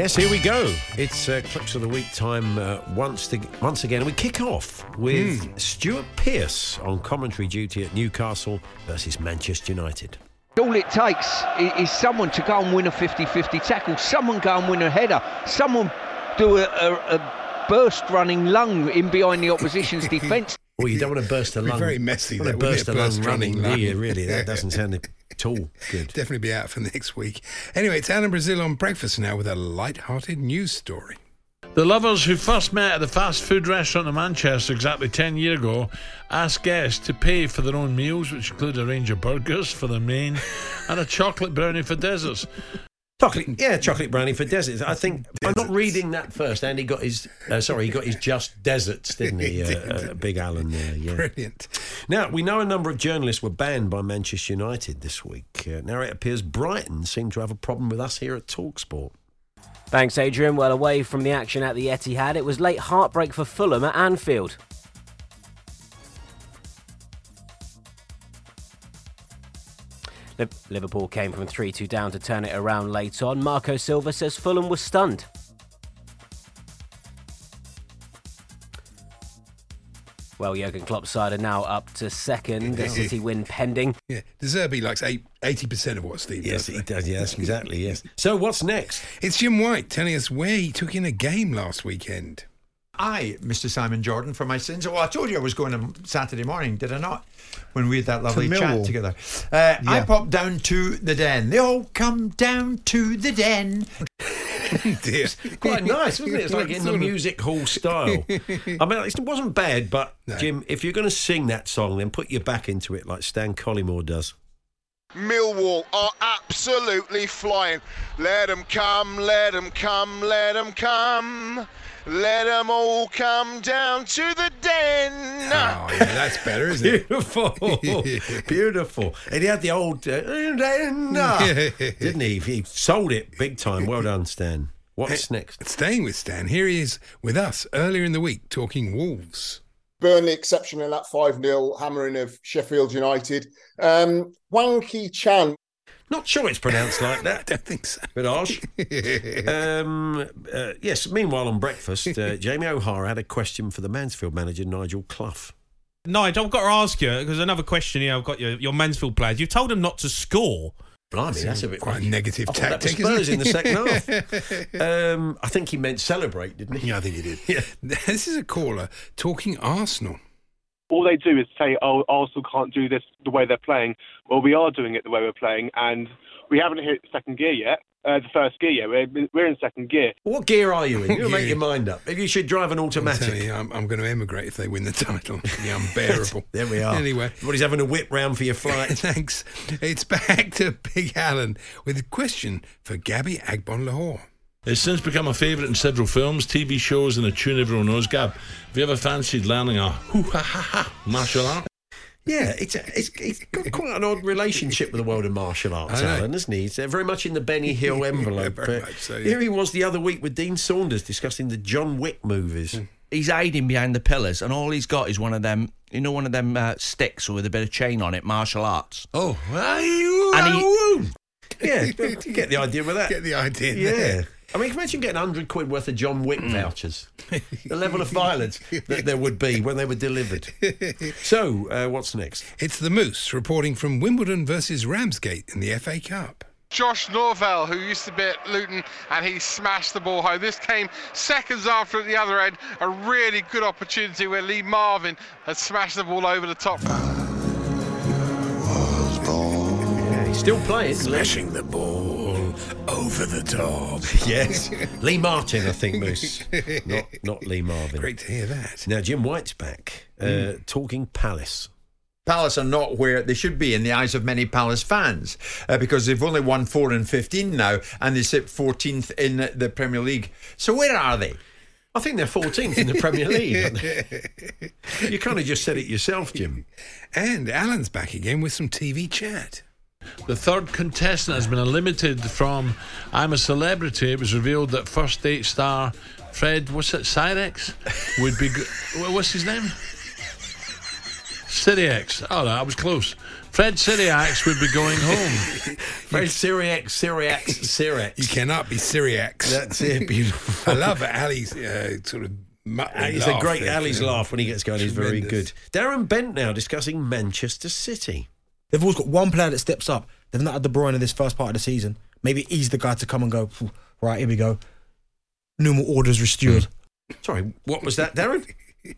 Yes, here we go. It's uh, Clips of the Week time uh, once, to, once again. We kick off with Stuart Pearce on commentary duty at Newcastle versus Manchester United. All it takes i- is someone to go and win a 50-50 tackle, someone go and win a header, someone do a, a, a burst running lung in behind the opposition's defence. Well, you don't want to burst a Be lung. very messy You want to wouldn't burst it? a lung Burst running, running do you? Really, that doesn't sound at all good. Definitely be out for next week. Anyway, it's Alan Brazil on breakfast now with a light-hearted news story. The lovers who first met at the fast food restaurant in Manchester exactly 10 years ago asked guests to pay for their own meals, which include a range of burgers for the main and a chocolate brownie for desserts. Chocolate, yeah, chocolate brownie for deserts. I think I'm not reading that first. Andy got his, uh, sorry, he got his just deserts, didn't he? He Uh, did. uh, Big Alan there, yeah. Brilliant. Now, we know a number of journalists were banned by Manchester United this week. Uh, now, it appears Brighton seem to have a problem with us here at Talksport. Thanks, Adrian. Well, away from the action at the Etihad, it was late heartbreak for Fulham at Anfield. Liverpool came from 3 2 down to turn it around late on. Marco Silva says Fulham was stunned. Well, Jurgen Klopp's side are now up to second. The City win pending. Yeah, De Zerbi likes 80% of what Steve Yes, does. he does. Yes, exactly. Yes. So, what's next? It's Jim White telling us where he took in a game last weekend. I, Mr. Simon Jordan, for my sins. Well, I told you I was going on Saturday morning, did I not? When we had that lovely chat together. Uh, I popped down to the den. They all come down to the den. Dear. Quite nice, wasn't it? It's like in the music hall style. I mean, it wasn't bad, but Jim, if you're going to sing that song, then put your back into it like Stan Collymore does. Millwall are absolutely flying. Let them come, let them come, let them come. Let them all come down to the den. Oh, yeah, that's better, isn't it? Beautiful, beautiful. And he had the old, uh, didn't he? He sold it big time. Well done, Stan. What's next? Staying with Stan, here he is with us earlier in the week talking Wolves. Burnley exceptional in that 5 0 hammering of Sheffield United. Um, Wanky Chan. Not sure it's pronounced like that. I don't think so. Bit harsh. um, uh, yes. Meanwhile, on breakfast, uh, Jamie O'Hara had a question for the Mansfield manager, Nigel Clough. Nigel, I've got to ask you because another question here. I've got your, your Mansfield players. You've told them not to score. Blimey, that's a bit Quite a negative I thought that was Spurs isn't in the second half. Um, I think he meant celebrate, didn't he? Yeah, I think he did. Yeah. This is a caller talking Arsenal. all they do is say, "Oh, Arsenal can't do this the way they're playing." Well, we are doing it the way we're playing, and we haven't hit second gear yet. Uh, the first gear yet. We're, we're in second gear. What gear are you in? You make Yeah. your mind up. Maybe you should drive an I'm, automatic. telling you, I'm, I'm going to emigrate if they win the title. It'll unbearable. There we are. Anyway. Everybody's having a whip round for your flight. Thanks. It's back to Big Alan with a question for Gabby Agbonlahor. It's since become a favourite in several films, TV shows, and a tune everyone knows. Gab, have you ever fancied learning a hoo ha ha ha martial art? Yeah, it's, a, it's it's got quite an odd relationship with the world of martial arts, Alan, isn't he? It's uh, very much in the Benny Hill envelope. very much so, yeah. Here he was the other week with Dean Saunders discussing the John Wick movies. Hmm. He's hiding behind the pillars, and all he's got is one of them You know, one of them uh, sticks with a bit of chain on it, martial arts. Oh, and he, Yeah, get the idea with that. Get the idea Yeah. there. I mean, can you imagine getting 100 quid worth of John Wick vouchers? the level of violence that there would be when they were delivered. So, uh, what's next? It's the Moose reporting from Wimbledon versus Ramsgate in the FA Cup. Josh Neufville, who used to be at Luton, and he smashed the ball home. This came seconds after at the other end, a really good opportunity where Lee Marvin had smashed the ball over the top. Yeah, he's still playing. Smashing the ball over the top. yes. Lee Martin, I think, Moose. Not, not Lee Marvin. Great to hear that. Now, Jim White's back, uh, talking Palace. Palace are not where they should be in the eyes of many Palace fans uh, because they've only won 4 and 15 now and they sit 14th in the Premier League. So where are they? I think they're 14th in the Premier League. you kind of just said it yourself, Jim. And Alan's back again with some TV chat. The third contestant has been eliminated from I'm a Celebrity. It was revealed that first date star Fred, what's it, Cyrex, would be. Go- what's his name? Sirieix. Oh, no, I was close. Fred Sirieix would be going home. Fred Sirieix, Sirieix, Sirieix. You cannot be Syriacs. That's it. Beautiful. I love Ali's uh, sort of. muttering It's laugh a great there. Ali's laugh when he gets going. He's very good. Darren Bent now discussing Manchester City. They've always got one player that steps up. They've not had De Bruyne in this first part of the season. Maybe he's the guy to come and go. Right here we go. Normal orders restored. Sorry, what was that, Darren?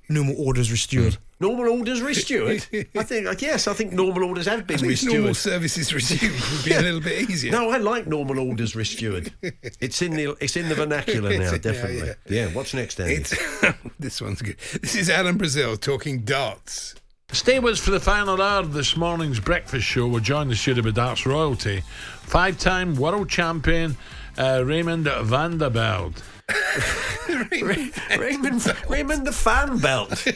Normal orders restored. Normal orders restored. I think, uh, yes, I think normal orders have been I think restored. normal services resumed would be a little bit easier. No, I like normal orders restored. It's in the it's in the vernacular now, Yeah, definitely. Yeah, what's next, Andy? It's, this one's good. This is Alan Brazil talking darts. Stay with us for the final hour of this morning's breakfast show. We're joined the studio by darts royalty, five-time world champion uh, Raymond van Belt. Raymond, Raymond the fan belt.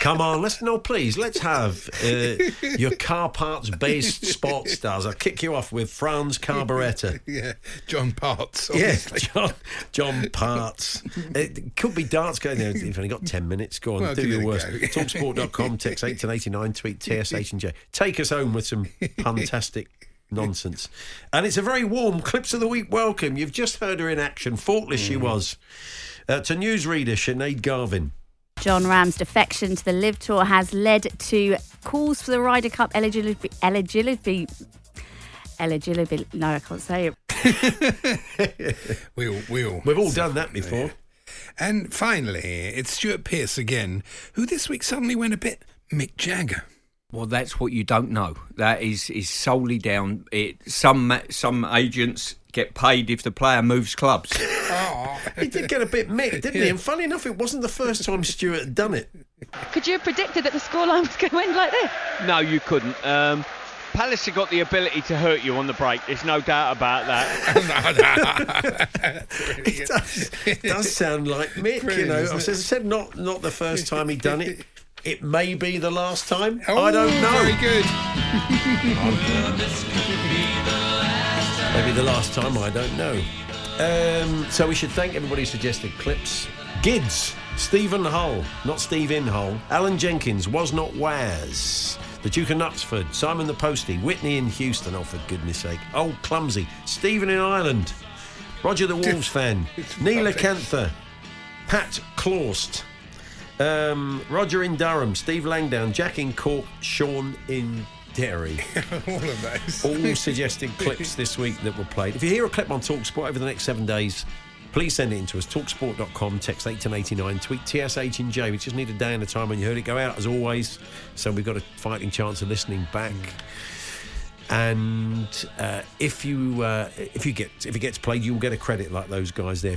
Come on, let's no, please. Let's have uh, your car parts based sports stars. I'll kick you off with Franz Carburetor. Yeah, John Parts. Yes, obviously. John, John Parts. It could be darts going there. You've only got 10 minutes. Go on, Well, do your worst. go. Talksport.com, text 8 to 89, tweet TSH and J. Take us home with some fantastic nonsense. And it's a very warm Clips of the Week welcome. You've just heard her in action. Faultless she was. Uh, to newsreader Sinead Garvan. Jon Rahm's defection to the LIV Tour has led to calls for the Ryder Cup eligibility. eligibility eligibility. No, I can't say it. We all, we all. We've all done that before. And finally, it's Stuart Pearce again, who this week suddenly went a bit Mick Jagger. Well, that's what you don't know. That is is solely down. It some some agents get paid if the player moves clubs. He did get a bit Mick, didn't he? And funny enough, it wasn't the first time Stuart had done it. Could you have predicted that the scoreline was going to end like this? No, you couldn't. Um, Palace have got the ability to hurt you on the break. There's no doubt about that. it, does, it does sound like Mick, you know. isn't I said, said not not the first time he'd done it. It may be the last time. Oh, I don't know. Very good. Maybe the last time, I don't know. Um, so we should thank everybody who suggested clips. Gids, Stephen Hull, not Stephen Hull, Alan Jenkins, Was Not Waz, the Duke of Knutsford, Simon the Postie, Whitney in Houston, oh for goodness sake, Old Clumsy, Stephen in Ireland, Roger the Wolves fan, Neela Canther, Pat Claust, um, Roger in Durham, Steve Langdown, Jack in Cork, Sean in Derry. all of those. All suggested clips this week that were played. If you hear a clip on Talksport over the next seven days, please send it in to us. Talksport.com, text 1889, tweet TSH and J. We just need a day and a time when you heard it go out, as always. So we've got a fighting chance of listening back. And uh, if you uh, if you get if it gets played, you'll get a credit like those guys there.